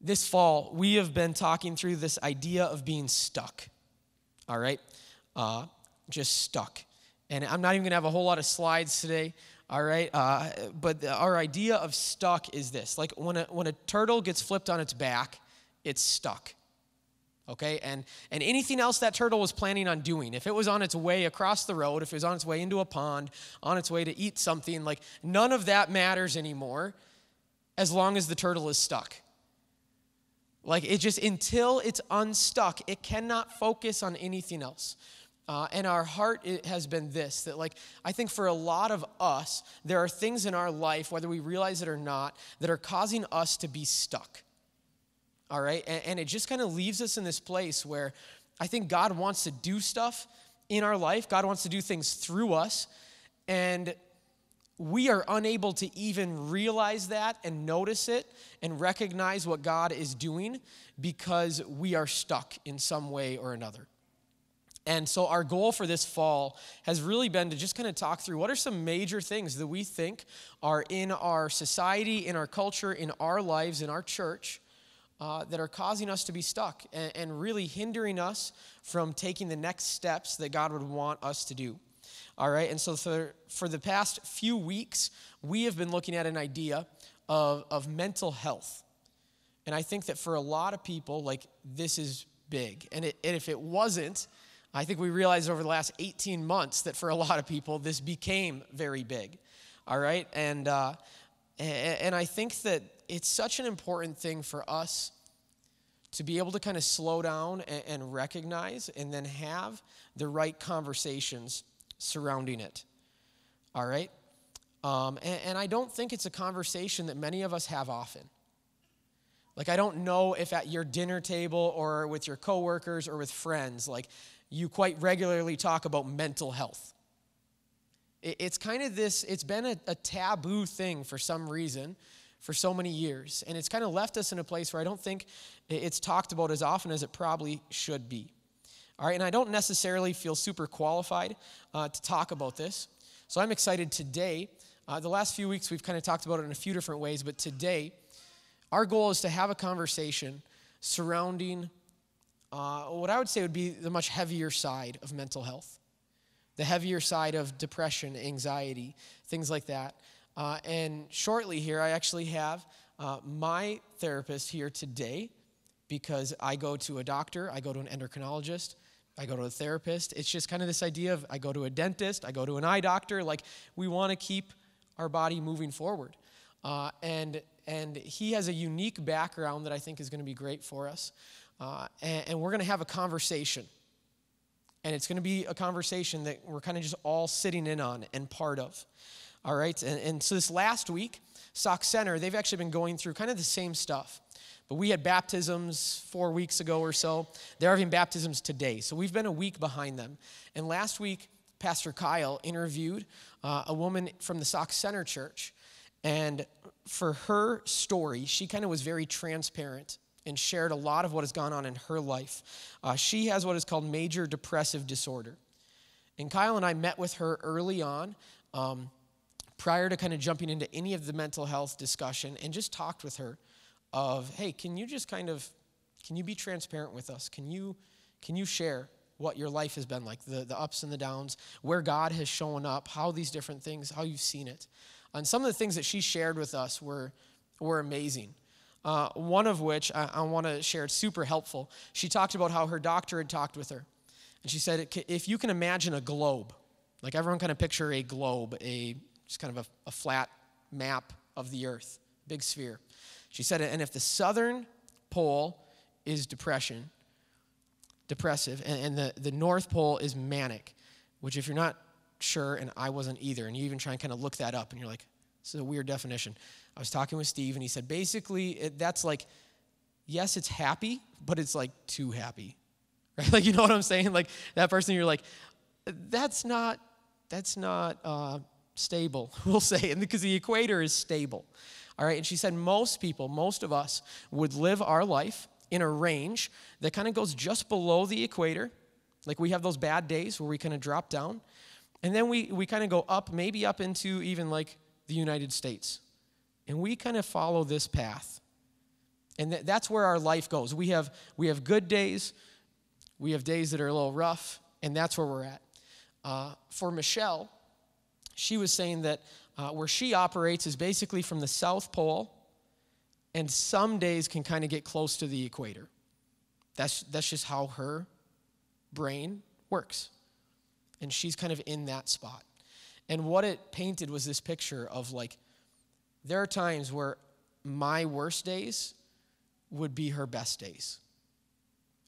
this fall, we have been talking through this idea of being stuck. All right? Uh, just stuck. And I'm not even going to have a whole lot of slides today. All right? Uh, but the, our idea of stuck is this like when a, when a turtle gets flipped on its back, it's stuck. Okay? And, and anything else that turtle was planning on doing, if it was on its way across the road, if it was on its way into a pond, on its way to eat something, like none of that matters anymore as long as the turtle is stuck. Like it just, until it's unstuck, it cannot focus on anything else. Uh, and our heart it has been this that, like, I think for a lot of us, there are things in our life, whether we realize it or not, that are causing us to be stuck. All right? And, and it just kind of leaves us in this place where I think God wants to do stuff in our life, God wants to do things through us. And we are unable to even realize that and notice it and recognize what God is doing because we are stuck in some way or another. And so, our goal for this fall has really been to just kind of talk through what are some major things that we think are in our society, in our culture, in our lives, in our church uh, that are causing us to be stuck and, and really hindering us from taking the next steps that God would want us to do. All right, and so for, for the past few weeks, we have been looking at an idea of, of mental health. And I think that for a lot of people, like this is big. And, it, and if it wasn't, I think we realized over the last 18 months that for a lot of people, this became very big. All right, and, uh, and I think that it's such an important thing for us to be able to kind of slow down and, and recognize and then have the right conversations surrounding it. All right? Um, and, and I don't think it's a conversation that many of us have often. Like, I don't know if at your dinner table or with your coworkers or with friends, like, you quite regularly talk about mental health. It's kind of this, it's been a, a, taboo thing for some reason for so many years. And it's kind of left us in a place where I don't think it's talked about as often as it probably should be. All right, and I don't necessarily feel super qualified uh, to talk about this. So I'm excited today. Uh, the last few weeks we've kind of talked about it in a few different ways, but today our goal is to have a conversation surrounding uh, what I would say would be the much heavier side of mental health, the heavier side of depression, anxiety, things like that. Uh, and shortly here, I actually have uh, my therapist here today because I go to a doctor, I go to an endocrinologist, I go to a therapist. It's just kind of this idea of I go to a dentist, I go to an eye doctor. Like we want to keep our body moving forward. Uh, and, and he has a unique background that I think is going to be great for us. Uh, and, and we're going to have a conversation. And it's going to be a conversation that we're kind of just all sitting in on and part of. All right? And, and so this last week, Sauk Centre, they've actually been going through kind of the same stuff. But we had baptisms four weeks ago or so. They're having baptisms today. So we've been a week behind them. And last week, Pastor Kyle interviewed uh, a woman from the Sauk Centre Church. And for her story, she kind of was very transparent and shared a lot of what has gone on in her life. Uh, she has what is called major depressive disorder. And Kyle and I met with her early on, um, prior to kind of jumping into any of the mental health discussion, and just talked with her of, hey, can you just kind of, can you be transparent with us? Can you, can you share what your life has been like, the, the ups and the downs, where God has shown up, how these different things, how you've seen it? And some of the things that she shared with us were, were amazing. Uh, one of which I, I want to share, it's super helpful. She talked about how her doctor had talked with her. And she said, if you can imagine a globe, like everyone kind of picture a globe, a just kind of a, a flat map of the earth, big sphere. She said, and if the southern pole is depression, depressive, and, and the, the north pole is manic, which if you're not sure, and I wasn't either, and you even try and kind of look that up, and you're like, this is a weird definition. I was talking with Steve, and he said, basically, it, that's like, yes, it's happy, but it's like too happy. Right? Like, you know what I'm saying? Like, that person, you're like, that's not, that's not uh, stable, we'll say, because the equator is stable. All right, and she said most people, most of us, would live our life in a range that kind of goes just below the equator. Like we have those bad days where we kind of drop down. And then we, we kind of go up, maybe up into even like the United States. And we kind of follow this path. And th- that's where our life goes. We have, we have good days, we have days that are a little rough, and that's where we're at. Uh, for Michelle, she was saying that uh, where she operates is basically from the South Pole, and some days can kind of get close to the equator. That's, that's just how her brain works. And she's kind of in that spot. And what it painted was this picture of like, there are times where my worst days would be her best days.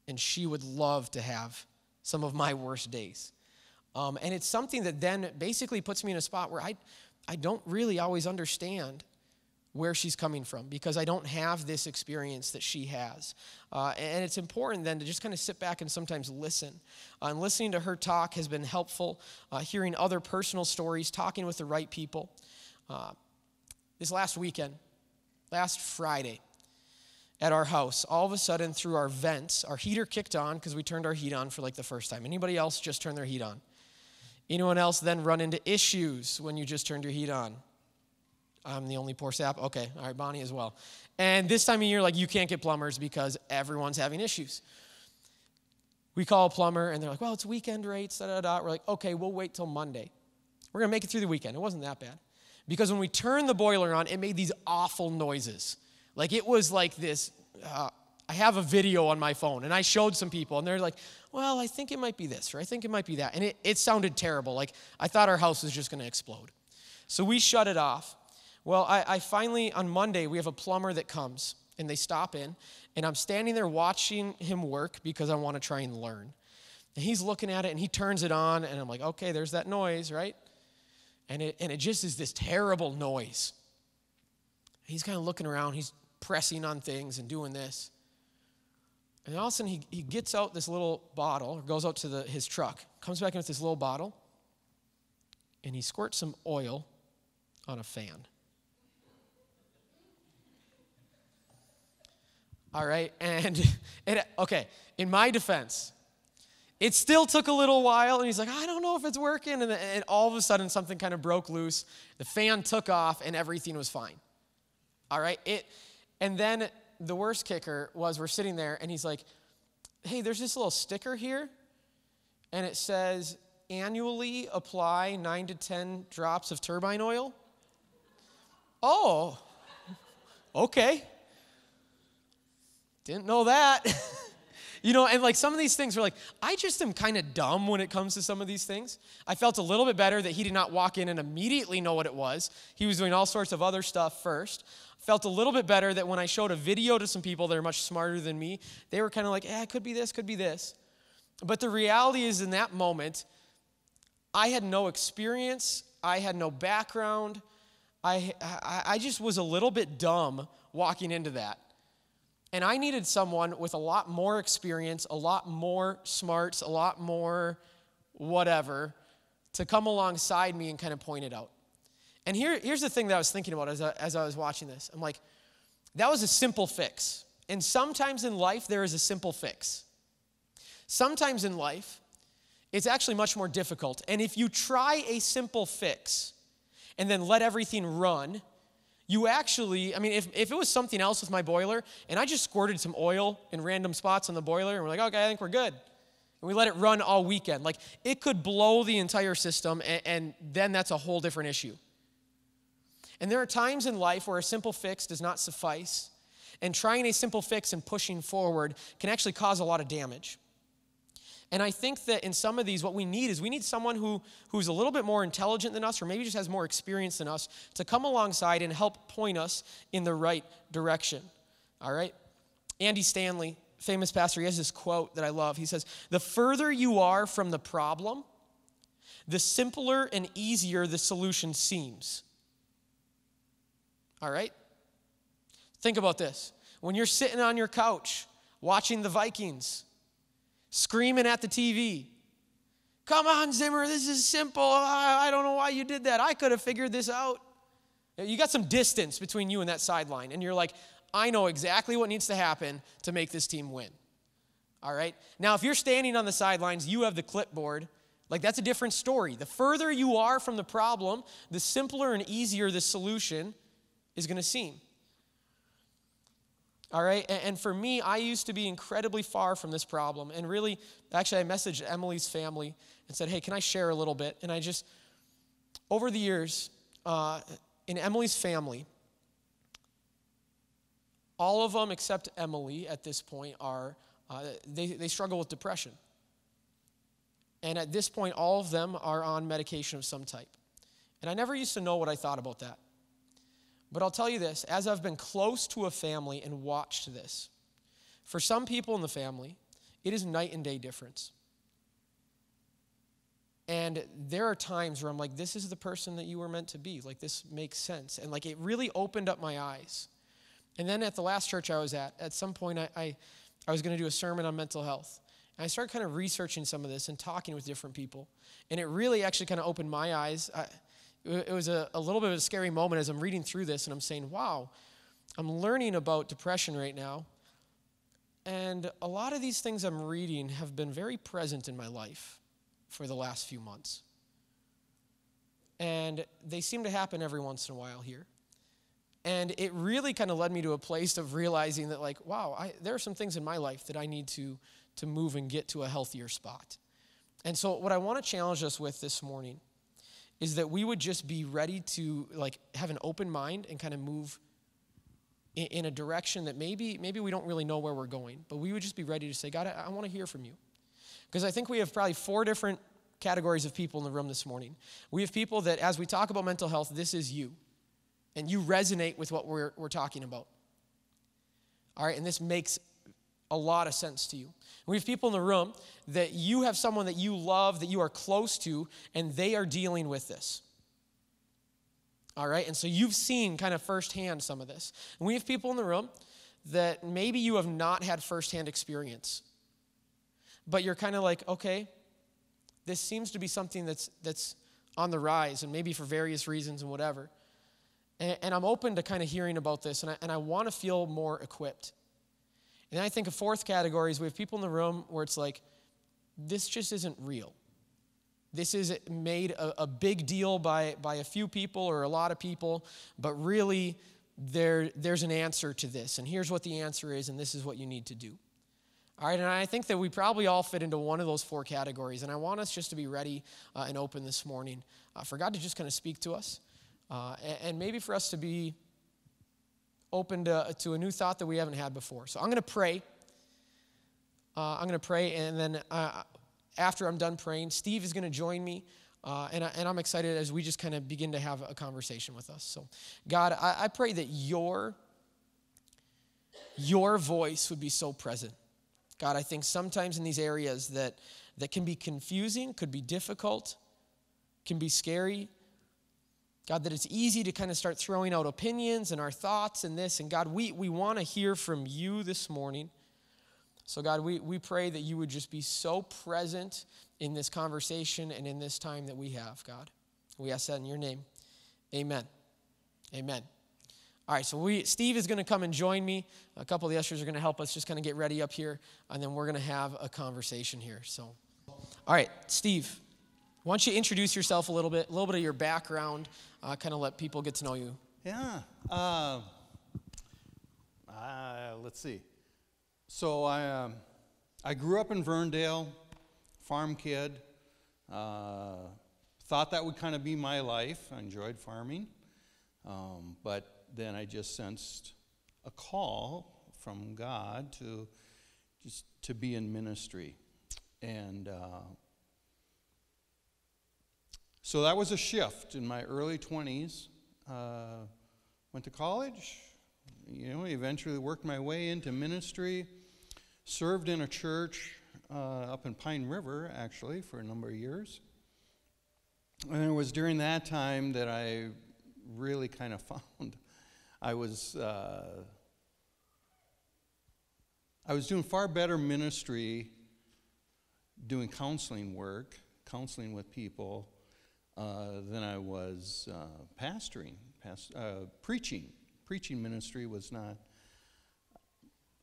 And she would love to have some of my worst days. Um, and it's something that then basically puts me in a spot where I, I don't really always understand where she's coming from because I don't have this experience that she has. Uh, and it's important then to just kind of sit back and sometimes listen. Uh, and listening to her talk has been helpful, uh, hearing other personal stories, talking with the right people. Uh, this last weekend, last Friday, at our house, all of a sudden through our vents, our heater kicked on because we turned our heat on for like the first time. Anybody else just turn their heat on? Anyone else then run into issues when you just turned your heat on? I'm the only poor sap. Okay, all right, Bonnie as well. And this time of year, like you can't get plumbers because everyone's having issues. We call a plumber and they're like, well, it's weekend rates, da da da. We're like, okay, we'll wait till Monday. We're gonna make it through the weekend. It wasn't that bad. Because when we turned the boiler on, it made these awful noises. Like it was like this. Uh, I have a video on my phone and I showed some people and they're like, well, I think it might be this or I think it might be that. And it, it sounded terrible. Like I thought our house was just gonna explode. So we shut it off well, I, I finally, on Monday, we have a plumber that comes and they stop in, and I'm standing there watching him work because I want to try and learn. And he's looking at it and he turns it on, and I'm like, okay, there's that noise, right? And it, and it just is this terrible noise. He's kind of looking around, he's pressing on things and doing this. And all of a sudden, he, he gets out this little bottle, or goes out to the, his truck, comes back in with this little bottle, and he squirts some oil on a fan. All right, and it, okay, in my defense, it still took a little while, and he's like, I don't know if it's working. And, and all of a sudden, something kind of broke loose. The fan took off, and everything was fine. All right, it, and then the worst kicker was we're sitting there, and he's like, Hey, there's this little sticker here, and it says, annually apply nine to 10 drops of turbine oil. Oh, okay. Didn't know that. you know, and like some of these things are like, I just am kind of dumb when it comes to some of these things. I felt a little bit better that he did not walk in and immediately know what it was. He was doing all sorts of other stuff first. Felt a little bit better that when I showed a video to some people that are much smarter than me, they were kind of like, eh, it could be this, could be this. But the reality is, in that moment, I had no experience, I had no background. I, I, I just was a little bit dumb walking into that. And I needed someone with a lot more experience, a lot more smarts, a lot more whatever to come alongside me and kind of point it out. And here, here's the thing that I was thinking about as I, as I was watching this. I'm like, that was a simple fix. And sometimes in life, there is a simple fix. Sometimes in life, it's actually much more difficult. And if you try a simple fix and then let everything run, you actually, I mean, if, if it was something else with my boiler and I just squirted some oil in random spots on the boiler and we're like, okay, I think we're good. And we let it run all weekend. Like, it could blow the entire system, and, and then that's a whole different issue. And there are times in life where a simple fix does not suffice, and trying a simple fix and pushing forward can actually cause a lot of damage. And I think that in some of these, what we need is we need someone who, who's a little bit more intelligent than us, or maybe just has more experience than us, to come alongside and help point us in the right direction. All right? Andy Stanley, famous pastor, he has this quote that I love. He says, The further you are from the problem, the simpler and easier the solution seems. All right? Think about this. When you're sitting on your couch watching the Vikings, screaming at the TV. Come on, Zimmer, this is simple. I, don't know why you did that. I could have figured this out. You got some distance between you and that sideline, and you're like, I know exactly what needs to happen to make this team win. All right? Now, if you're standing on the sidelines, you have the clipboard. Like, that's a different story. The further you are from the problem, the simpler and easier the solution is going to seem. All right. And for me, I used to be incredibly far from this problem. And really, actually, I messaged Emily's family and said, hey, can I share a little bit? And I just, over the years, uh, in Emily's family, all of them except Emily at this point are, uh, they, they struggle with depression. And at this point, all of them are on medication of some type. And I never used to know what I thought about that. But I'll tell you this as I've been close to a family and watched this, for some people in the family, it is night and day difference. And there are times where I'm like, this is the person that you were meant to be. Like, this makes sense. And like, it really opened up my eyes. And then at the last church I was at, at some point, I, I, I was going to do a sermon on mental health. And I started kind of researching some of this and talking with different people. And it really actually kind of opened my eyes. I, it was a, a little bit of a scary moment as I'm reading through this and I'm saying, wow, I'm learning about depression right now. And a lot of these things I'm reading have been very present in my life for the last few months. And they seem to happen every once in a while here. And it really kind of led me to a place of realizing that, like, wow, I, there are some things in my life that I need to, to move and get to a healthier spot. And so, what I want to challenge us with this morning is that we would just be ready to like have an open mind and kind of move in, in a direction that maybe maybe we don't really know where we're going, but we would just be ready to say, God, I, I want to hear from you. Because I think we have probably four different categories of people in the room this morning. We have people that, as we talk about mental health, this is you. And you resonate with what we're, we're talking about. All right, and this makes a lot of sense to you. We have people in the room that you have someone that you love, that you are close to, and they are dealing with this. All right, and so you've seen kind of firsthand some of this. And we have people in the room that maybe you have not had firsthand experience, but you're kind of like, okay, this seems to be something that's that's on the rise, and maybe for various reasons and whatever. And, and I'm open to kind of hearing about this, and I, and I want to feel more equipped. And I think a fourth category is we have people in the room where it's like, this just isn't real. This is made a, a, big deal by, by a few people or a lot of people, but really there, there's an answer to this. And here's what the answer is, and this is what you need to do. All right, and I think that we probably all fit into one of those four categories. And I want us just to be ready uh, and open this morning uh, for God to just kind of speak to us uh, and, and maybe for us to be open to, to a new thought that we haven't had before. So I'm going to pray. Uh, I'm going to pray, and then uh, after I'm done praying, Steve is going to join me. Uh, and, I, and I'm excited as we just kind of begin to have a conversation with us. So, God, I, I pray that your, your voice would be so present. God, I think sometimes in these areas that, that can be confusing, could be difficult, can be scary, God, that it's easy to kind of start throwing out opinions and our thoughts and this. And God, we, we want to hear from you this morning. So, God, we, we pray that you would just be so present in this conversation and in this time that we have, God. We ask that in your name. Amen. Amen. All right, so we, Steve is going to come and join me. A couple of the ushers are going to help us just kind of get ready up here, and then we're going to have a conversation here. So, all right, Steve. Why don't you introduce yourself a little bit, a little bit of your background, uh, kind of let people get to know you. Yeah. Uh, uh, let's see. So I, um, I grew up in Verndale, farm kid. Uh, thought that would kind of be my life. I enjoyed farming. Um, but then I just sensed a call from God to just to be in ministry. And uh, so that was a shift in my early 20s. Uh, went to college, you know, eventually worked my way into ministry, served in a church uh, up in Pine River, actually, for a number of years. And it was during that time that I really kind of found I was. Uh, I was doing far better ministry doing counseling work, counseling with people, uh, than I was uh, pastoring, past, uh, preaching. Preaching ministry was not.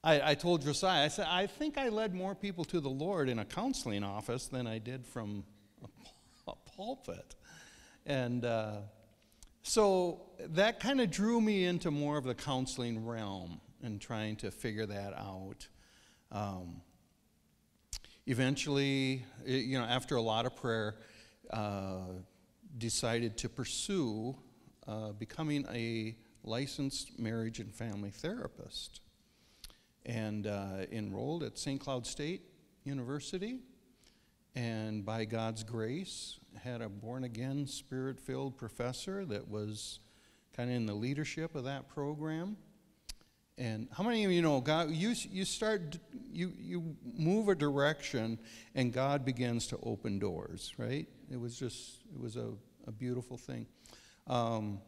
I, I told Josiah, I said, I think I led more people to the Lord in a counseling office than I did from a, a pulpit. And uh, so that kind of drew me into more of the counseling realm. and trying to figure that out. Um, eventually, you know, after a lot of prayer, uh, decided to pursue uh, becoming a licensed marriage and family therapist and uh, enrolled at St. Cloud State University. And by God's grace, had a born again, spirit filled professor that was kind of in the leadership of that program. And how many of you know God? You, you start, you, you move a direction, and God begins to open doors, right? It was just, it was a, a beautiful thing. Um,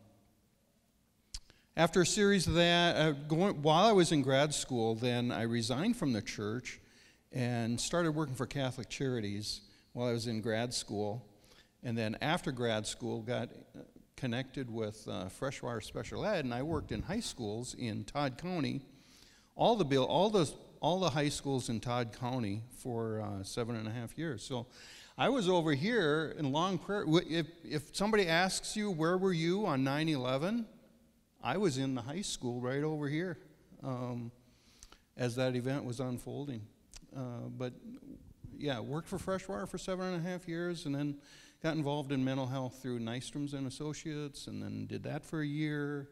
after a series of that, uh, going, while I was in grad school, then I resigned from the church and started working for Catholic Charities while I was in grad school. And then after grad school, got uh, connected with uh, Freshwater Special Ed, and I worked in high schools in Todd County. All the bill, all the all the high schools in Todd County for uh, seven and a half years. So I was over here in Long Prairie. If, if somebody asks you, where were you on 9 11? I was in the high school right over here um, as that event was unfolding. Uh, but yeah, worked for Freshwater for seven and a half years and then got involved in mental health through Nystrom's and Associates and then did that for a year.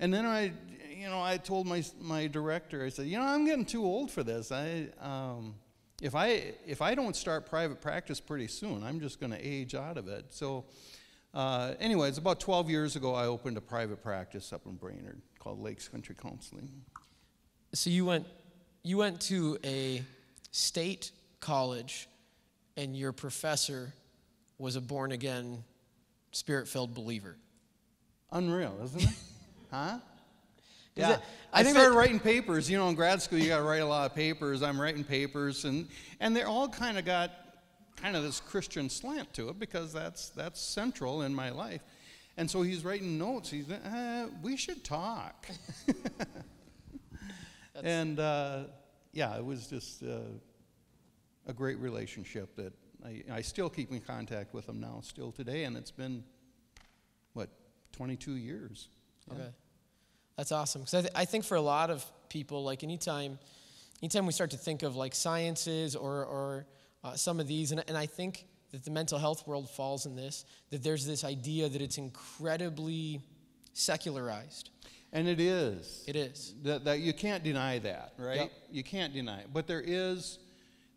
And then I, you know, I told my, my director, I said, you know, I'm getting too old for this. I, um, if I if I don't start private practice pretty soon, I'm just going to age out of it. So, uh, anyways, about 12 years ago, I opened a private practice up in Brainerd called Lakes Country Counseling. So you went you went to a state college, and your professor was a born again, spirit filled believer. Unreal, isn't it? huh? Yeah. It, I, I started that, writing papers. You know, in grad school, you got to write a lot of papers. I'm writing papers, and, and they all kind of got kind of this Christian slant to it because that's, that's central in my life. And so he's writing notes. He's, uh, we should talk. and uh, yeah, it was just uh, a great relationship that I, I still keep in contact with him now, still today, and it's been, what, 22 years. Okay. Yeah. That's awesome. Because I, th- I think for a lot of people, like anytime, anytime we start to think of like sciences or, or uh, some of these, and, and I think that the mental health world falls in this, that there's this idea that it's incredibly secularized. And it is. It is. That, that you can't deny that, right? Yep. You can't deny it. But there is,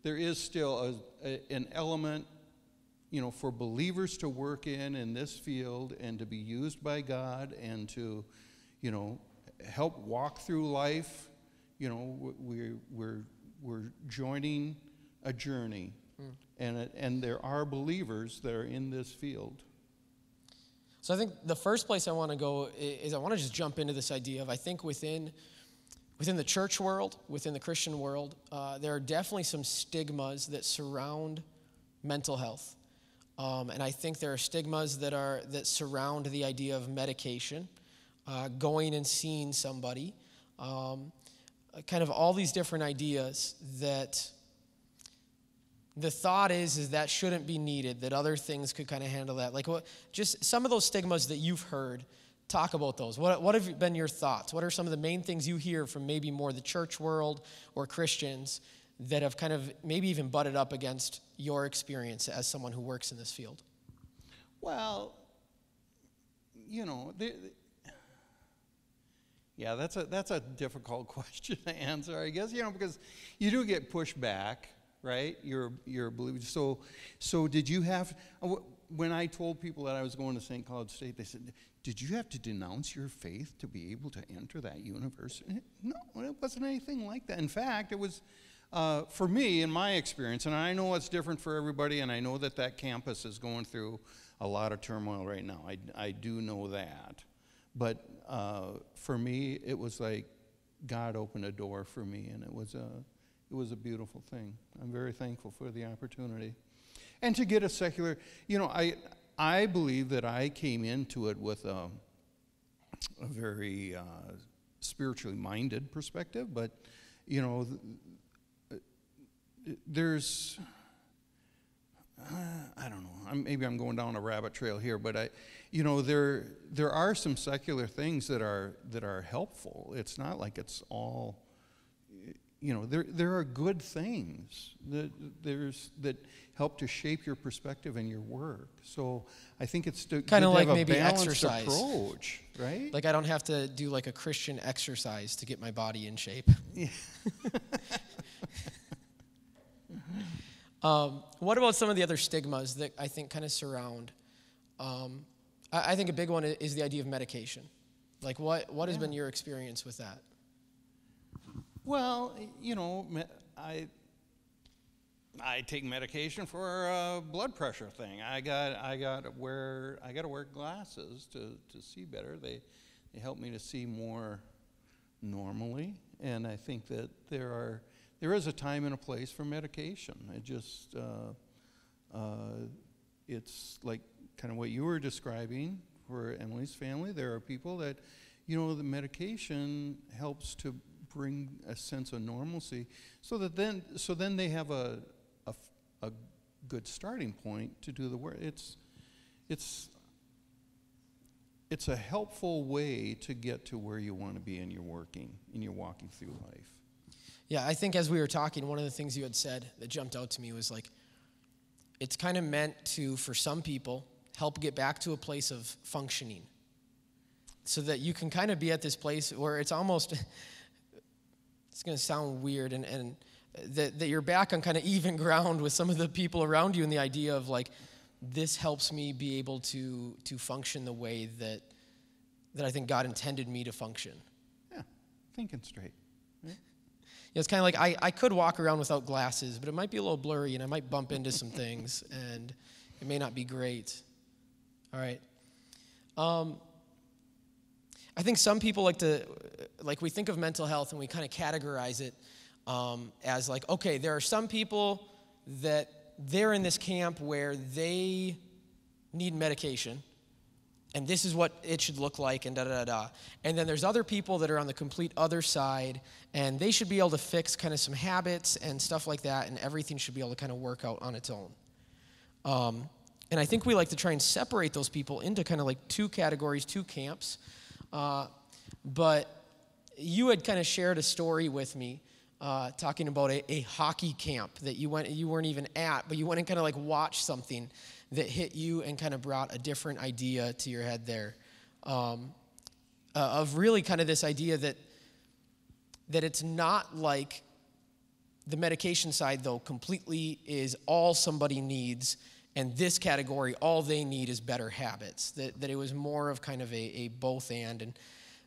there is still a, a, an element, you know, for believers to work in in this field and to be used by God and to, you know, help walk through life. You know, we're, we're, we're joining a journey. Mm. And, and there are believers that are in this field. So I think the first place I want to go is I want to just jump into this idea of I think within within the church world, within the Christian world, uh, there are definitely some stigmas that surround mental health, um, and I think there are stigmas that are that surround the idea of medication uh, going and seeing somebody, um, kind of all these different ideas that the thought is is that shouldn't be needed that other things could kind of handle that. Like what just some of those stigmas that you've heard talk about those. What, what have been your thoughts? What are some of the main things you hear from maybe more the church world or christians that have kind of maybe even butted up against your experience as someone who works in this field? Well you know yeah, that's a, that's a difficult question to answer, I guess, you know, because you do get pushback, right? You're, you're a believer. So, so did you have, uh, when I told people that I was going to St. Cloud State, they said, did you have to denounce your faith to be able to enter that university? No, it wasn't anything like that. In fact, it was, uh, for me, in my experience, and I know it's different for everybody, and I know that that campus is going through a lot of turmoil right now. I, I do know that. But uh, for me, it was like God opened a door for me, and it was a, it was a beautiful thing. I'm very thankful for the opportunity. And to get a secular, you know, I, I believe that I came into it with a, a very uh, spiritually minded perspective, but, you know, there's, uh, I don't know. I'm, maybe I'm going down a rabbit trail here, but I, you know, there there are some secular things that are that are helpful. It's not like it's all, you know, there there are good things that there's that help to shape your perspective and your work. So I think it's to, Kinda like have a maybe balanced exercise. approach, right? Like I don't have to do like a Christian exercise to get my body in shape. um, what about some of the other stigmas that I think kind of surround? Um, I, I think a big one is the idea of medication. Like what what has been your experience with that? Well, you know, I I take medication for a blood pressure thing. I got I got to wear I got to wear glasses to, to see better. They they help me to see more normally, and I think that there are there is a time and a place for medication. It just uh, uh, it's like kind of what you were describing for Emily's family. There are people that, you know, the medication helps to bring a sense of normalcy, so that then so then they have a, a, a good starting point to do the work. It's it's it's a helpful way to get to where you want to be in your working, in your walking through life. Yeah, I think as we were talking, one of the things you had said that jumped out to me was like, it's kind of meant to, for some people, help get back to a place of functioning. So that you can kind of be at this place where it's almost, it's going to sound weird, and, and that, that you're back on kind of even ground with some of the people around you, and the idea of like, this helps me be able to, to function the way that, that I think God intended me to function. Yeah, thinking straight. Yeah, it's kind of like I, I could walk around without glasses, but it might be a little blurry and I might bump into some things and it may not be great. All right. Um, I think some people like to, like, we think of mental health and we kind of categorize it um, as like, okay, there are some people that they're in this camp where they need medication and this is what it should look like and da da da da. And then there's other people that are on the complete other side and they should be able to fix kind of some habits and stuff like that and everything should be able to kind of work out on its own. Um, and i think we like to try and separate those people into kind of like two categories two camps. Uh, but you had kind of shared a story with me uh, talking about a, a hockey camp that you went you weren't even at but you went and kind of like watched something that hit you and kind of brought a different idea to your head there. Um, uh, of really kind of this idea that that it's not like the medication side though completely is all somebody needs and this category all they need is better habits. That, that it was more of kind of a, a both and. And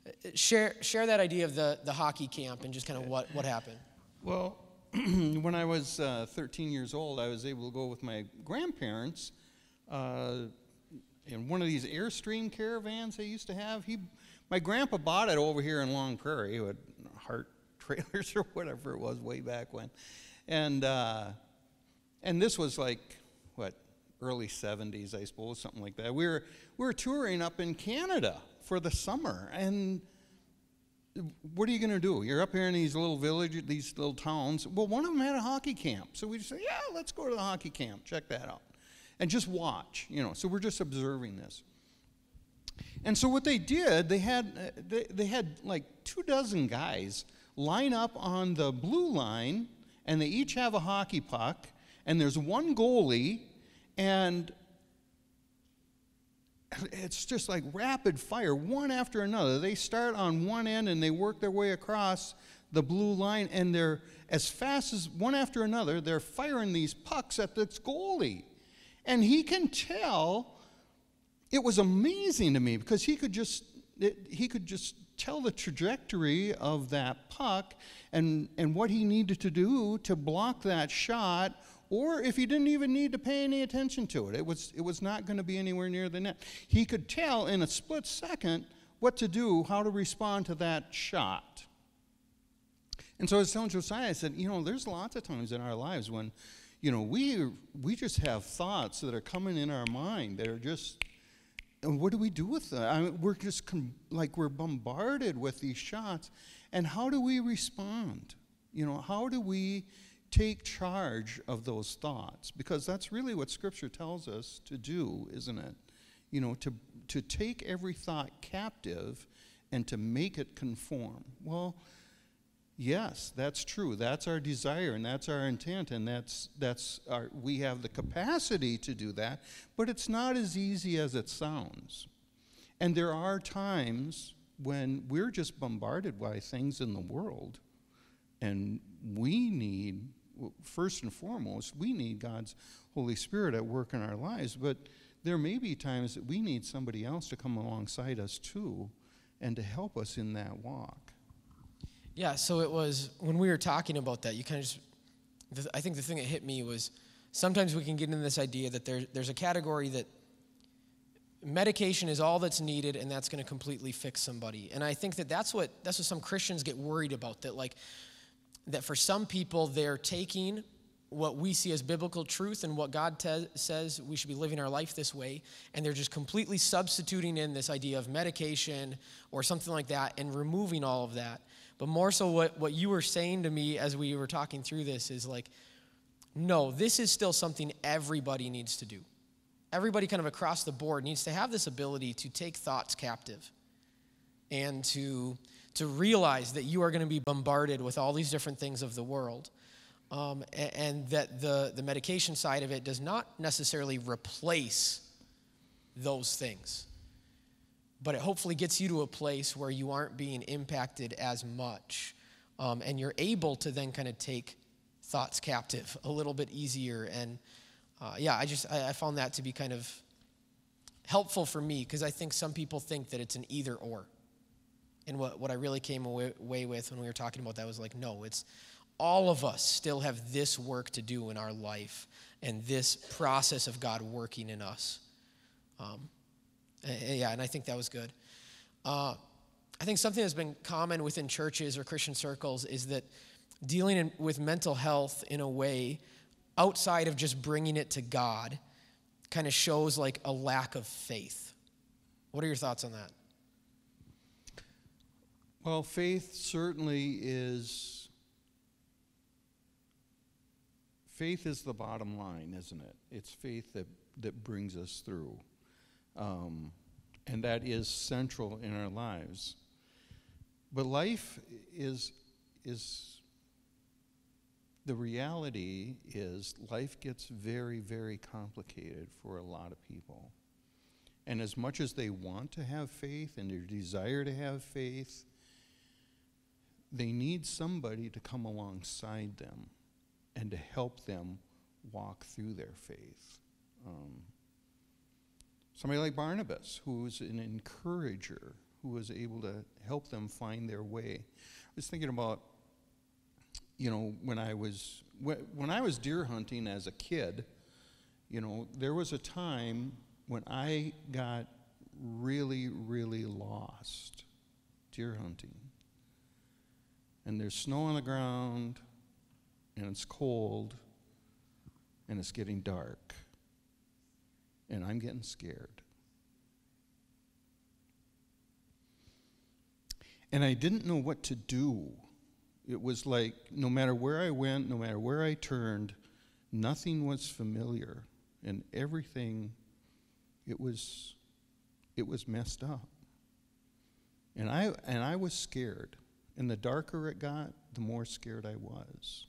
uh, share share that idea of the, the hockey camp and just kind of what, what happened. Well, when I was uh, 13 years old, I was able to go with my grandparents uh, in one of these Airstream caravans they used to have. He, my grandpa bought it over here in Long Prairie with Hart trailers or whatever it was way back when, and uh, and this was like what early 70s, I suppose, something like that. We were we were touring up in Canada for the summer, and what are you going to do? You're up here in these little villages, these little towns. Well, one of them had a hockey camp. So we just say, yeah, let's go to the hockey camp, check that out. And just watch, you know. So we're just observing this. And so what they did, they had, uh, they, they had like two dozen guys line up on the blue line, and they each have a hockey puck, and there's one goalie, and it's just like rapid fire, one after another. They start on one end and they work their way across the blue line, and they're as fast as one after another, they're firing these pucks at this goalie. And he can tell, it was amazing to me because he could just it, he could just tell the trajectory of that puck and, and what he needed to do to block that shot or if he didn't even need to pay any attention to it. It was, it was not going to be anywhere near the net. He could tell in a split second what to do, how to respond to that shot. And so I was telling Josiah, I said, you know, there's lots of times in our lives when, you know, we, we just have thoughts that are coming in our mind that are just, and what do we do with that? I mean, we're just com- like we're bombarded with these shots. And how do we respond? You know, how do we take charge of those thoughts because that's really what Scripture tells us to do, isn't it? You know, to, to take every thought captive and to make it conform. Well, yes, that's true. That's our desire and that's our intent, and that's, that's our, we have the capacity to do that, but it's not as easy as it sounds. And there are times when we're just bombarded by things in the world, and we need first and foremost, we need God's Holy Spirit at work in our lives, but there may be times that we need somebody else to come alongside us too and to help us in that walk. Yeah, so it was when we were talking about that, you kind of just, I think the thing that hit me was sometimes we can get into this idea that there, there's a category that medication is all that's needed and that's going to completely fix somebody. And I think that that's what, that's what some Christians get worried about, that like, that for some people, they're taking what we see as biblical truth and what God te- says we should be living our life this way, and they're just completely substituting in this idea of medication or something like that and removing all of that. But more so, what, what you were saying to me as we were talking through this is like, no, this is still something everybody needs to do. Everybody, kind of across the board, needs to have this ability to take thoughts captive and to to realize that you are going to be bombarded with all these different things of the world. Um, and, and, that the, the medication side of it does not necessarily replace those things. But it hopefully gets you to a place where you aren't being impacted as much. Um, and you're able to then kind of take thoughts captive a little bit easier. And uh, yeah, I just I, I found that to be kind of helpful for me because I think some people think that it's an either or. And what, what I really came away, away with when we were talking about that was like, no, it's all of us still have this work to do in our life and this process of God working in us. Um, yeah, and I think that was good. Uh, I think something that's been common within churches or Christian circles is that dealing in, with mental health in a way outside of just bringing it to God kind of shows like a lack of faith. What are your thoughts on that? Well, faith certainly is. Faith is the bottom line, isn't it? It's faith that, that brings us through. Um, and that is central in our lives. But life is, is the reality is life gets very, very complicated for a lot of people. And as much as they want to have faith and their desire to have faith, they need somebody to come alongside them and to help them walk through their faith. Um, somebody like Barnabas, who was an encourager, who was able to help them find their way. I was thinking about, you know, when I was when I was deer hunting as a kid, you know, there was a time when I got really, really lost deer hunting and there's snow on the ground, and it's cold, and it's getting dark, and I'm getting scared. And I didn't know what to do. It was like no matter where I went, no matter where I turned, nothing was familiar, and everything, it was, it was messed up. And I, and I was scared. And the darker it got, the more scared I was.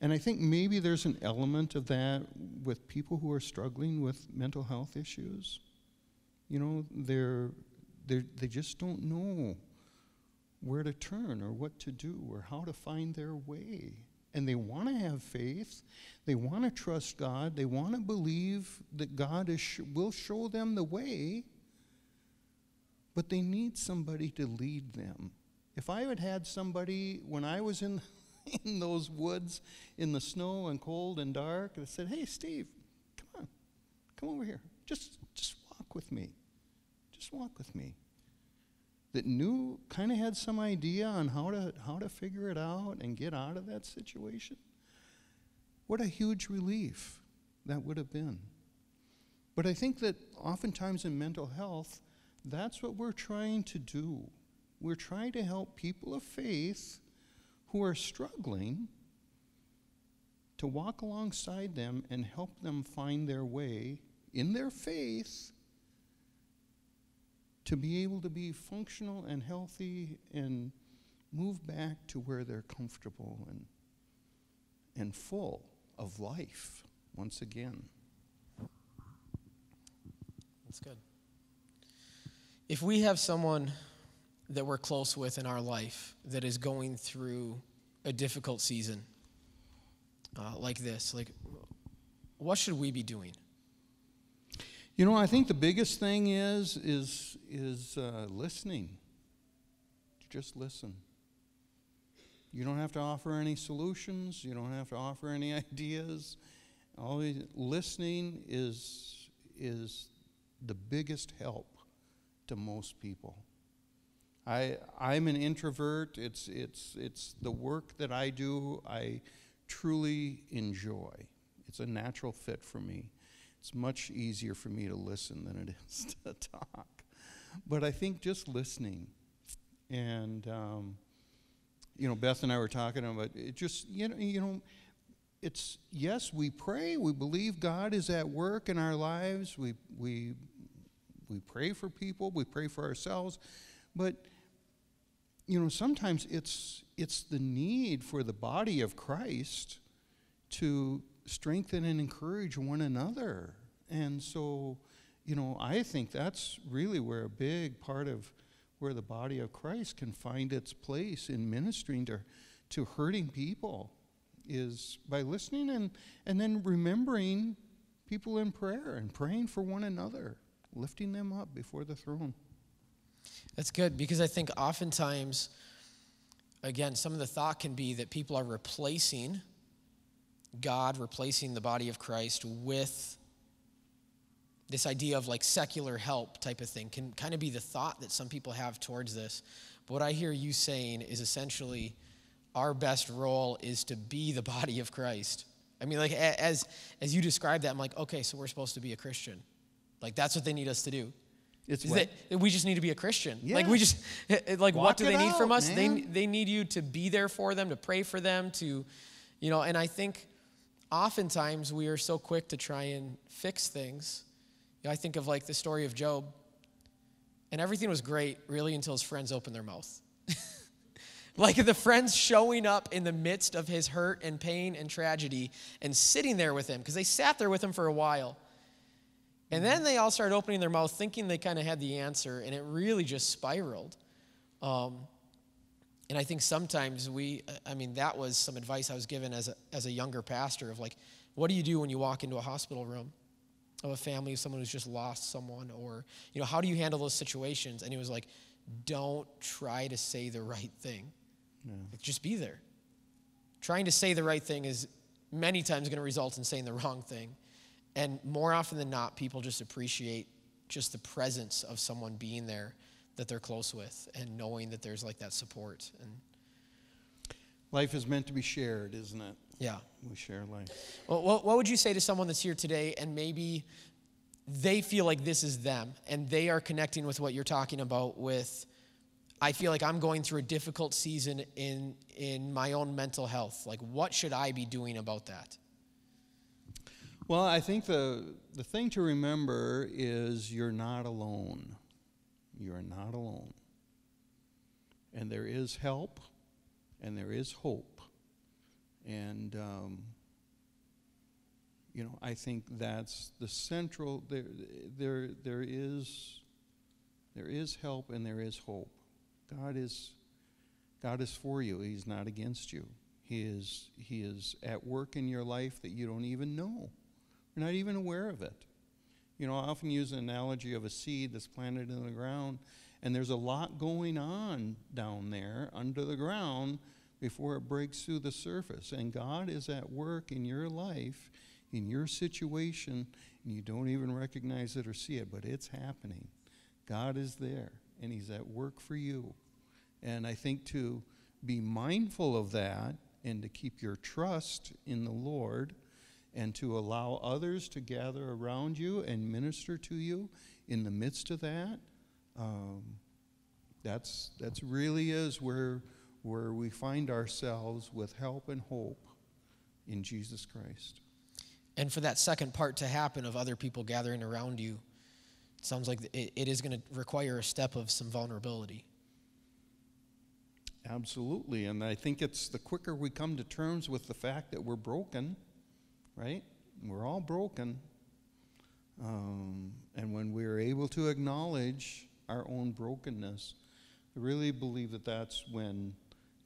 And I think maybe there's an element of that with people who are struggling with mental health issues. You know, they're, they're, they just don't know where to turn or what to do or how to find their way. And they want to have faith. They want to trust God. They want to believe that God is sh- will show them the way. But they need somebody to lead them. If I had had somebody when I was in, in those woods in the snow and cold and dark that said, Hey, Steve, come on, come over here. Just, just walk with me. Just walk with me. That knew, kind of had some idea on how to, how to figure it out and get out of that situation. What a huge relief that would have been. But I think that oftentimes in mental health, that's what we're trying to do. We're trying to help people of faith who are struggling to walk alongside them and help them find their way in their faith to be able to be functional and healthy and move back to where they're comfortable and, and full of life once again. That's good. If we have someone that we're close with in our life that is going through a difficult season uh, like this, like what should we be doing? You know, I think the biggest thing is is is uh, listening. Just listen. You don't have to offer any solutions. You don't have to offer any ideas. Always listening is is the biggest help to most people. I I'm an introvert. It's it's it's the work that I do. I truly enjoy. It's a natural fit for me. It's much easier for me to listen than it is to talk. But I think just listening, and um, you know, Beth and I were talking about it. Just you know, you know, it's yes, we pray, we believe God is at work in our lives. We we we pray for people, we pray for ourselves, but you know, sometimes it's it's the need for the body of Christ to strengthen and encourage one another. And so, you know, I think that's really where a big part of where the body of Christ can find its place in ministering to, to hurting people is by listening and, and then remembering people in prayer and praying for one another, lifting them up before the throne. That's good because I think oftentimes, again, some of the thought can be that people are replacing God replacing the body of Christ with this idea of like secular help type of thing can kind of be the thought that some people have towards this. But what I hear you saying is essentially our best role is to be the body of Christ. I mean, like as as you describe that, I'm like, okay, so we're supposed to be a Christian. Like that's what they need us to do. It's what? that we just need to be a Christian. Yeah. Like we just like Walk what do they need from out, us? They they need you to be there for them, to pray for them, to you know, and I think oftentimes we are so quick to try and fix things. You know, I think of like the story of Job. And everything was great really until his friends opened their mouth. like the friends showing up in the midst of his hurt and pain and tragedy and sitting there with him because they sat there with him for a while. And then they all started opening their mouth thinking they kind of had the answer, and it really just spiraled. Um, and I think sometimes we, I mean, that was some advice I was given as a, as a younger pastor of like, what do you do when you walk into a hospital room of a family of someone who's just lost someone? Or, you know, how do you handle those situations? And he was like, don't try to say the right thing. Like, just be there. Trying to say the right thing is many times going to result in saying the wrong thing. And more often than not, people just appreciate just the presence of someone being there that they're close with and knowing that there's like that support. And Life is meant to be shared, isn't it? yeah. We share life. Well, what, what would you say to someone that's here today and maybe they feel like this is them and they are connecting with what you're talking about with I feel like I'm going through a difficult season in in my own mental health. Like what should I be doing about that? Well, I think the, the thing to remember is you're not alone. You are not alone. And there is help and there is hope. And, um, you know, I think that's the central, there, there, there, is, there is help and there is hope. God is, God is for you, He's not against you. He is, he is at work in your life that you don't even know. You're not even aware of it. You know, I often use an analogy of a seed that's planted in the ground, and there's a lot going on down there under the ground before it breaks through the surface. And God is at work in your life, in your situation, and you don't even recognize it or see it, but it's happening. God is there, and He's at work for you. And I think to be mindful of that and to keep your trust in the Lord and to allow others to gather around you and minister to you in the midst of that, um, that's, that's really is where, where we find ourselves with help and hope in Jesus Christ. And for that second part to happen of other people gathering around you, it sounds like it, it is going to require a step of some vulnerability. Absolutely. And I think it's the quicker we come to terms with the fact that we're broken, right? We're all broken. Um, and when we're able to acknowledge our own brokenness, I really believe that that's when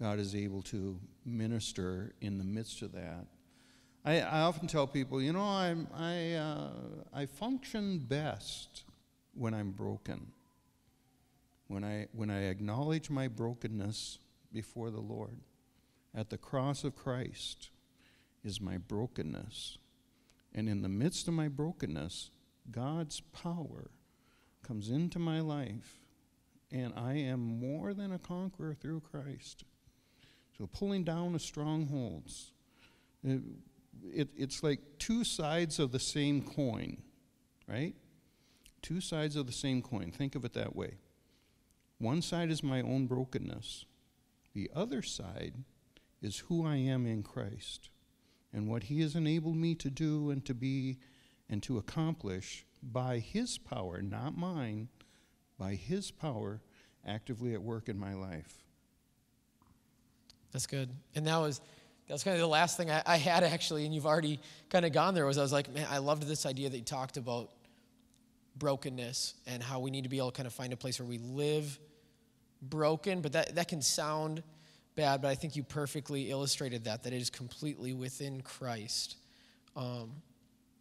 God is able to minister in the midst of that. I, I often tell people, you know, I'm, I, uh, I function best when I'm broken. When I, when I acknowledge my brokenness before the Lord. At the cross of Christ is my brokenness. And in the midst of my brokenness, God's power comes into my life, and I am more than a conqueror through Christ. So, pulling down the strongholds, it, it, it's like two sides of the same coin, right? Two sides of the same coin. Think of it that way. One side is my own brokenness, the other side is who I am in Christ and what He has enabled me to do and to be and to accomplish by His power, not mine, by His power actively at work in my life. That's good. And that was that was kind of the last thing I, I had actually, and you've already kind of gone there. Was I was like, man, I loved this idea that you talked about brokenness and how we need to be able to kind of find a place where we live broken, but that, that can sound bad, but I think you perfectly illustrated that, that it is completely within Christ. Um,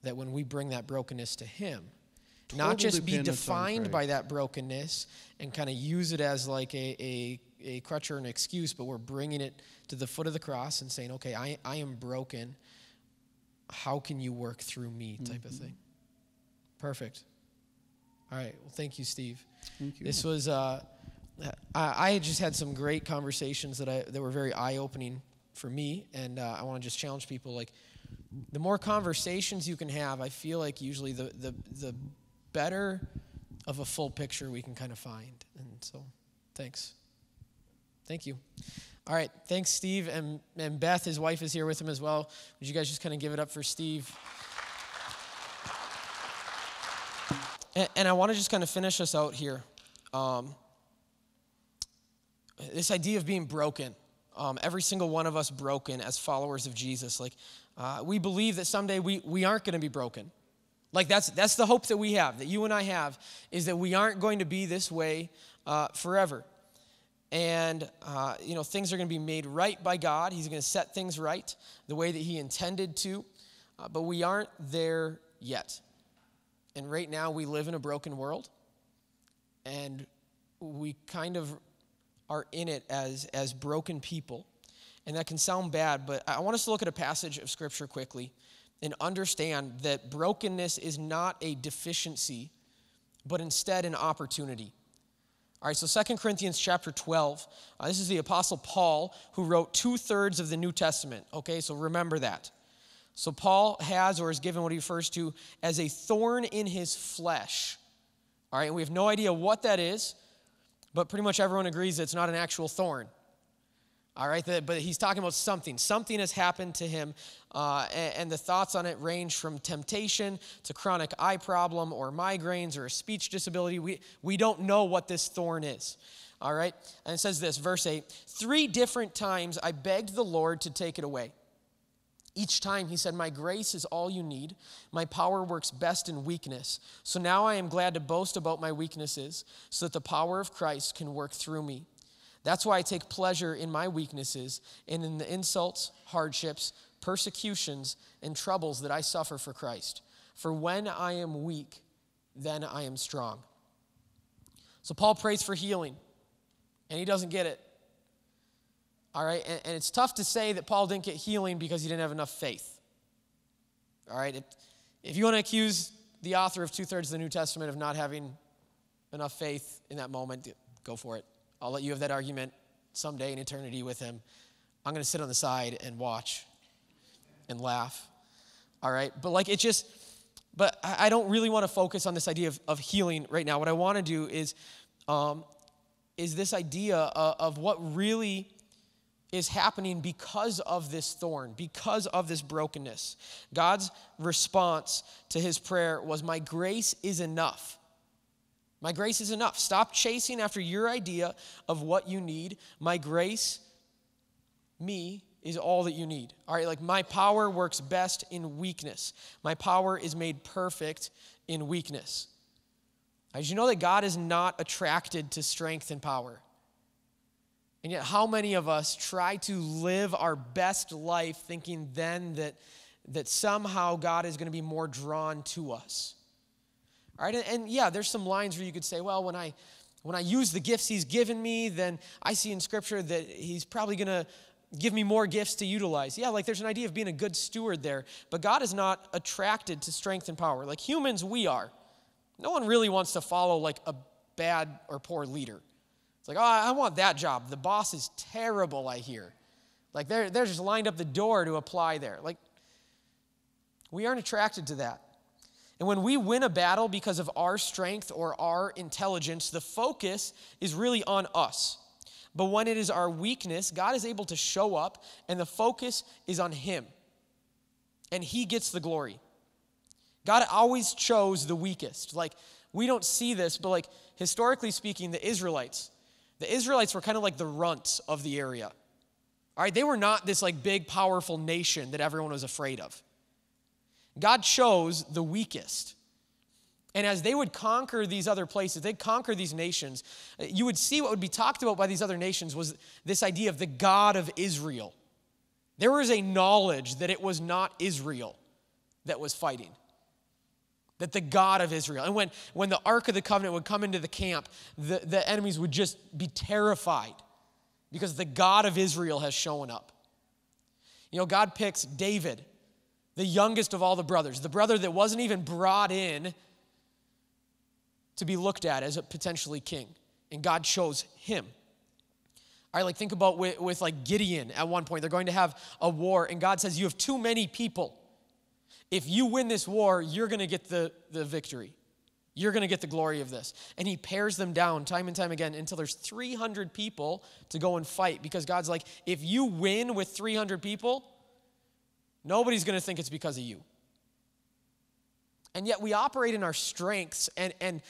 that when we bring that brokenness to Him, Total not just be defined by that brokenness and kind of use it as like a, a, a crutch or an excuse, but we're bringing it to the foot of the cross and saying, okay, I, I am broken. How can you work through me? type mm-hmm. of thing. Perfect. All right. Well, thank you, Steve. Thank you. This was. Uh, I, just had some great conversations that I that were very eye opening for me, and uh, I want to just challenge people. Like, the more conversations you can have, I feel like usually the the the better of a full picture we can kind of find. And so, thanks. Thank you. All right, thanks, Steve. And, and Beth, his wife, is here with him as well. Would you guys just kind of give it up for Steve? And, and I want to just kind of finish us out here. Um, this idea of being broken. Um, every single one of us broken as followers of Jesus. Like, uh, we believe that someday we, we aren't going to be broken. Like, that's, that's the hope that we have, that you and I have, is that we aren't going to be this way uh, forever. And, uh, you know, things are going to be made right by God. He's going to set things right the way that He intended to. Uh, but we aren't there yet. And right now, we live in a broken world. And we kind of are in it as, as broken people. And that can sound bad, but I want us to look at a passage of Scripture quickly and understand that brokenness is not a deficiency, but instead an opportunity. All right, so Second Corinthians chapter 12. Uh, this is the Apostle Paul who wrote two thirds of the New Testament. Okay, so remember that. So Paul has or is given what he refers to as a thorn in his flesh. All right, and we have no idea what that is but pretty much everyone agrees it's not an actual thorn. All right, but he's talking about something. Something has happened to him, uh, and, the thoughts on it range from temptation to chronic eye problem or migraines or a speech disability. We, we don't know what this thorn is. All right, and it says this, verse 8 Three different times I begged the Lord to take it away. Each time he said, My grace is all you need. My power works best in weakness. So now I am glad to boast about my weaknesses so that the power of Christ can work through me. That's why I take pleasure in my weaknesses and in the insults, hardships, persecutions, and troubles that I suffer for Christ. For when I am weak, then I am strong. So Paul prays for healing, and he doesn't get it. All right, and, and, it's tough to say that Paul didn't get healing because he didn't have enough faith. All right, it, if you want to accuse the author of two thirds of the New Testament of not having enough faith in that moment, go for it. I'll let you have that argument someday in eternity with him. I'm going to sit on the side and watch and laugh. All right, but like it just, but I don't really want to focus on this idea of, of healing right now. What I want to do is, um, is this idea of, of what really is happening because of this thorn, because of this brokenness. God's response to his prayer was, My grace is enough. My grace is enough. Stop chasing after your idea of what you need. My grace, me, is all that you need. All right, like my power works best in weakness. My power is made perfect in weakness. As you know that God is not attracted to strength and power. And yet, how many of us try to live our best life thinking then that, that somehow God is going to be more drawn to us? All right, and, and yeah, there's some lines where you could say, well, when I when I use the gifts he's given me, then I see in scripture that he's probably going to give me more gifts to utilize. Yeah, like there's an idea of being a good steward there, but God is not attracted to strength and power. Like humans, we are. No one really wants to follow like a bad or poor leader. It's like, oh, I want that job. The boss is terrible, I hear. Like they're, they're just lined up the door to apply there. Like, we aren't attracted to that. And when we win a battle because of our strength or our intelligence, the focus is really on us. But when it is our weakness, God is able to show up and the focus is on Him. And He gets the glory. God always chose the weakest. Like, we don't see this, but like, historically speaking, the Israelites, the Israelites were kind of like the runts of the area. All right, they were not this like big, powerful nation that everyone was afraid of. God chose the weakest. And as they would conquer these other places, they'd conquer these nations, you would see what would be talked about by these other nations was this idea of the God of Israel. There was a knowledge that it was not Israel that was fighting, that the God of Israel. And when, when the Ark of the Covenant would come into the camp, the, the enemies would just be terrified because the God of Israel has shown up. You know, God picks David, the youngest of all the brothers, the brother that wasn't even brought in to be looked at as a potentially king. And God chose him. All right, like think about with, with like Gideon at one point. They're going to have a war, and God says, You have too many people. If you win this war, you're going to get the, the victory. You're going to get the glory of this. And he pares them down time and time again until there's 300 people to go and fight because God's like, if you win with 300 people, nobody's going to think it's because of you. And yet we operate in our strengths and, and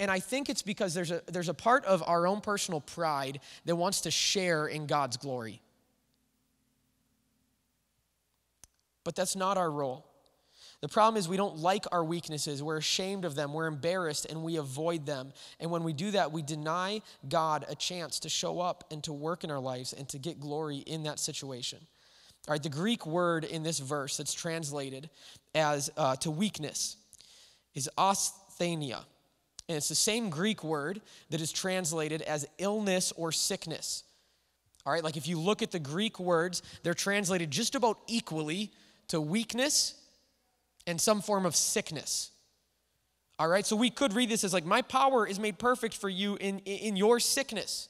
and I think it's because there's a, there's a part of our own personal pride that wants to share in God's glory. But that's not our role. The problem is we don't like our weaknesses. We're ashamed of them. We're embarrassed and we avoid them. And when we do that, we deny God a chance to show up and to work in our lives and to get glory in that situation. All right, the Greek word in this verse that's translated as uh, to weakness is asthenia. And it's the same Greek word that is translated as illness or sickness. All right, like if you look at the Greek words, they're translated just about equally to weakness and some form of sickness. All right, so we could read this as like, my power is made perfect for you in, in your sickness.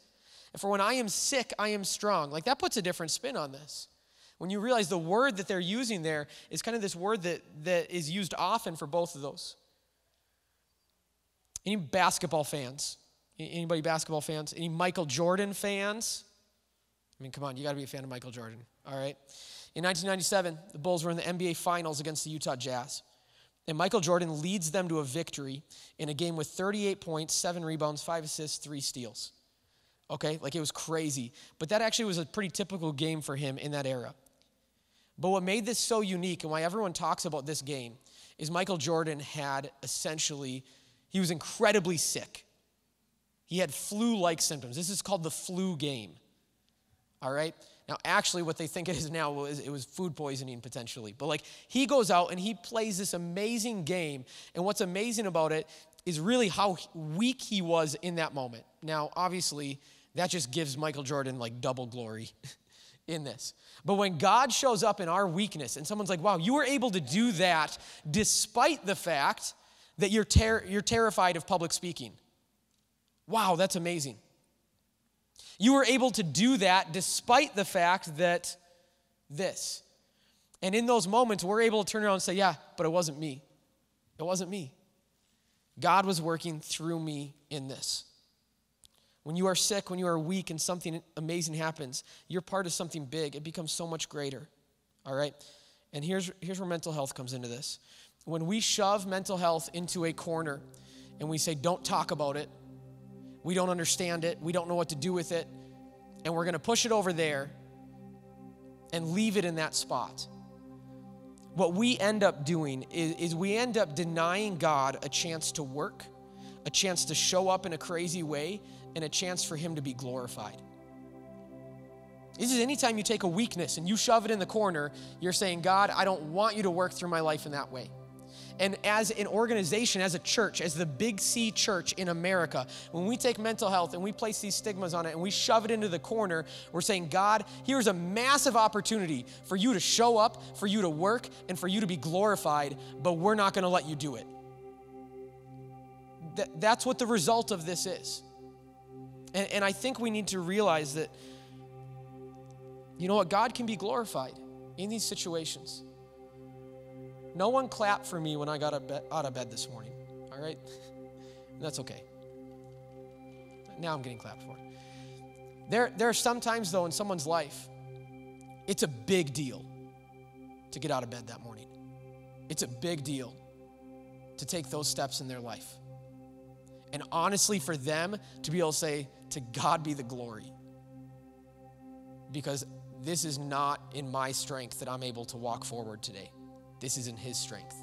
And for when I am sick, I am strong. Like that puts a different spin on this. When you realize the word that they're using there is kind of this word that, that is used often for both of those. Any basketball fans? Anybody basketball fans? Any Michael Jordan fans? I mean, come on, you got to be a fan of Michael Jordan. All right. In 1997, the Bulls were in the NBA Finals against the Utah Jazz. And Michael Jordan leads them to a victory in a game with 38 points, seven rebounds, five assists, three steals. Okay, like it was crazy. But that actually was a pretty typical game for him in that era. But what made this so unique and why everyone talks about this game is Michael Jordan had essentially he was incredibly sick. He had flu like symptoms. This is called the flu game. All right? Now, actually, what they think it is now was it was food poisoning potentially. But like, he goes out and he plays this amazing game. And what's amazing about it is really how weak he was in that moment. Now, obviously, that just gives Michael Jordan like double glory in this. But when God shows up in our weakness and someone's like, wow, you were able to do that despite the fact that you're, ter- you're terrified of public speaking. Wow, that's amazing. You were able to do that despite the fact that this. And in those moments, we're able to turn around and say, Yeah, but it wasn't me. It wasn't me. God was working through me in this. When you are sick, when you are weak, and something amazing happens, you're part of something big. It becomes so much greater. All right? And here's, here's where mental health comes into this. When we shove mental health into a corner and we say, don't talk about it, we don't understand it, we don't know what to do with it, and we're going to push it over there and leave it in that spot. What we end up doing is, is we end up denying God a chance to work, a chance to show up in a crazy way, and a chance for Him to be glorified. This is anytime you take a weakness and you shove it in the corner, you're saying, God, I don't want you to work through my life in that way. And as an organization, as a church, as the Big C church in America, when we take mental health and we place these stigmas on it and we shove it into the corner, we're saying, God, here's a massive opportunity for you to show up, for you to work, and for you to be glorified, but we're not going to let you do it. that's what the result of this is. And, and I think we need to realize that, you know what, God can be glorified in these situations. No one clapped for me when I got out of bed this morning, all right? That's okay. Now I'm getting clapped for. There, there are some times, though, in someone's life, it's a big deal to get out of bed that morning. It's a big deal to take those steps in their life. And honestly, for them to be able to say, To God be the glory. Because this is not in my strength that I'm able to walk forward today. This isn't His strength.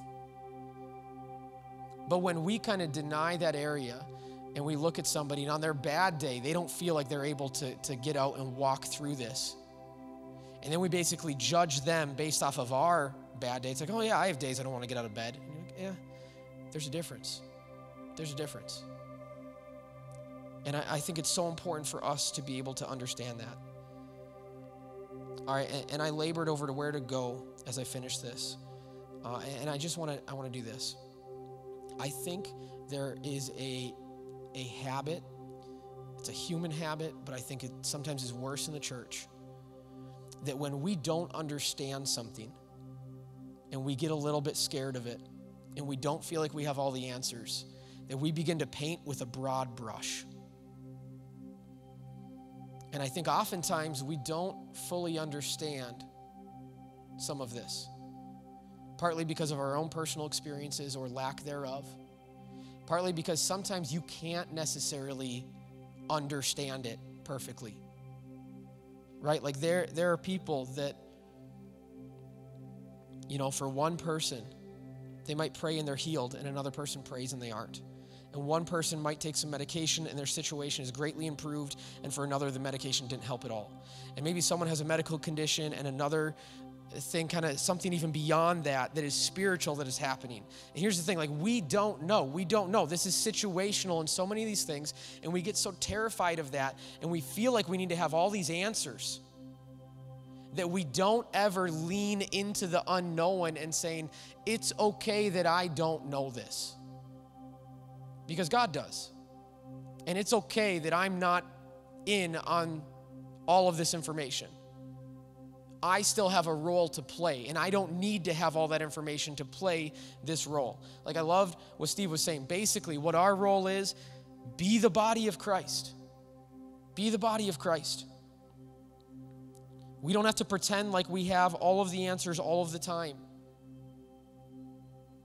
But when we kind of deny that area and we look at somebody and on their bad day, they don't feel like they're able to, to get out and walk through this. And then we basically judge them based off of our bad day. It's like, oh, yeah, I have days I don't want to get out of bed. And you're like, yeah, there's a difference. There's a difference. And I, I, think it's so important for us to be able to understand that. All right, and, and I labored over to where to go as I finish this. Uh, and I just want to I want to do this. I think there is a a habit. It's a human habit, but I think it sometimes is worse in the church. That when we don't understand something and we get a little bit scared of it and we don't feel like we have all the answers, that we begin to paint with a broad brush. And I think oftentimes we don't fully understand some of this partly because of our own personal experiences or lack thereof, partly because sometimes you can't necessarily understand it perfectly. Right? Like there, there are people that, you know, for one person, they might pray and they're healed, and another person prays and they aren't. And one person might take some medication and their situation is greatly improved, and for another, the medication didn't help at all. And maybe someone has a medical condition and another thing, kind of something even beyond that, that is spiritual that is happening. And here's the thing like, we don't know. We don't know. This is situational in so many of these things, and we get so terrified of that, and we feel like we need to have all these answers that we don't ever lean into the unknown and saying, it's okay that I don't know this. Because God does. And it's okay that I'm not in on all of this information. I still have a role to play, and I don't need to have all that information to play this role. Like I loved what Steve was saying. Basically, what our role is be the body of Christ. Be the body of Christ. We don't have to pretend like we have all of the answers all of the time.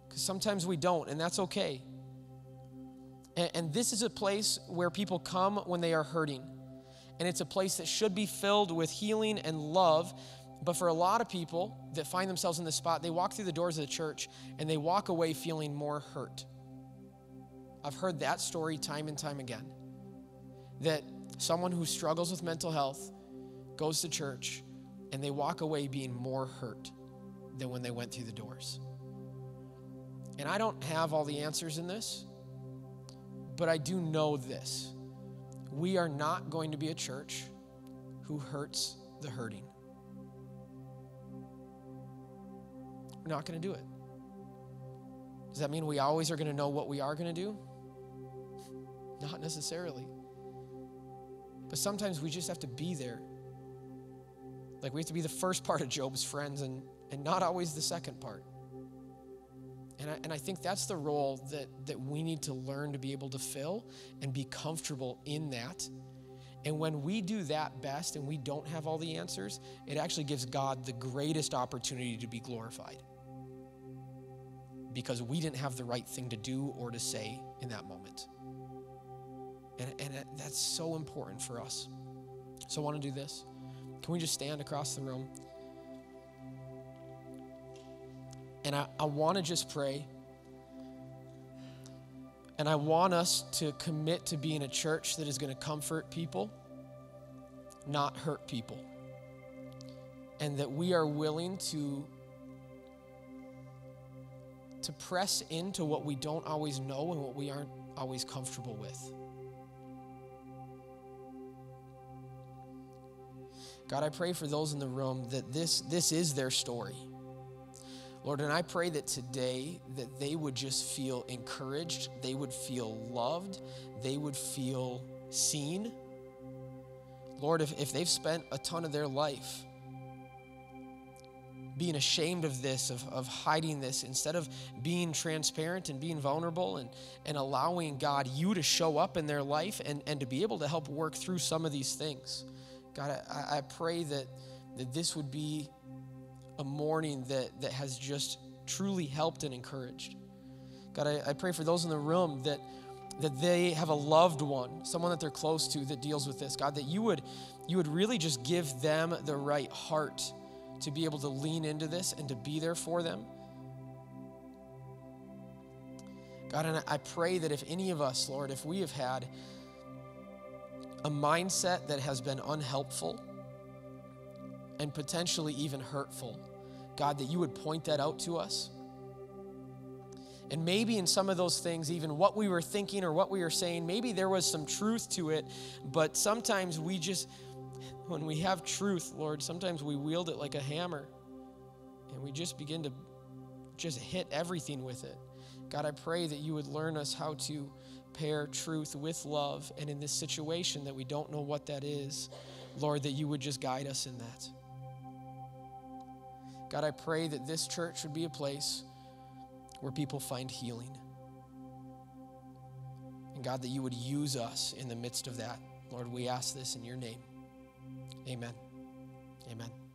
Because sometimes we don't, and that's okay. And, and, this is a place where people come when they are hurting. And it's a place that should be filled with healing and love but for a lot of people that find themselves in this spot, they walk through the doors of the church and they walk away feeling more hurt. I've heard that story time and time again. That someone who struggles with mental health goes to church and they walk away being more hurt than when they went through the doors. And I don't have all the answers in this, but I do know this. We are not going to be a church who hurts the hurting. Not going to do it. Does that mean we always are going to know what we are going to do? Not necessarily. But sometimes we just have to be there. Like we have to be the first part of Job's friends and, and not always the second part. And I, and I think that's the role that, that we need to learn to be able to fill and be comfortable in that And when we do that best and we don't have all the answers, it actually gives God the greatest opportunity to be glorified. Because we didn't have the right thing to do or to say in that moment. And, and that's so important for us. So I want to do this. Can we just stand across the room? And I, I want to just pray. And I want us to commit to being a church that is going to comfort people, not hurt people. And that we are willing to, to press into what we don't always know and what we aren't always comfortable with. God, I pray for those in the room that this, this is their story. Lord, and I pray that today that they would just feel encouraged, they would feel loved, they would feel seen. Lord, if, if they've spent a ton of their life being ashamed of this, of, of hiding this, instead of being transparent and being vulnerable and, and allowing God, you to show up in their life and, and to be able to help work through some of these things. God, I, I pray that, that this would be a morning that, that has just truly helped and encouraged. God, I, I pray for those in the room that that they have a loved one, someone that they're close to that deals with this. God, that you would you would really just give them the right heart to be able to lean into this and to be there for them. God, and I pray that if any of us, Lord, if we have had a mindset that has been unhelpful and potentially even hurtful, God, that you would point that out to us. And maybe in some of those things, even what we were thinking or what we were saying, maybe there was some truth to it, but sometimes we just, when we have truth, Lord, sometimes we wield it like a hammer and we just begin to just hit everything with it. God, I pray that you would learn us how to pair truth with love. And in this situation that we don't know what that is, Lord, that you would just guide us in that. God, I pray that this church would be a place where people find healing. And God, that you would use us in the midst of that. Lord, we ask this in your name. Amen. Amen.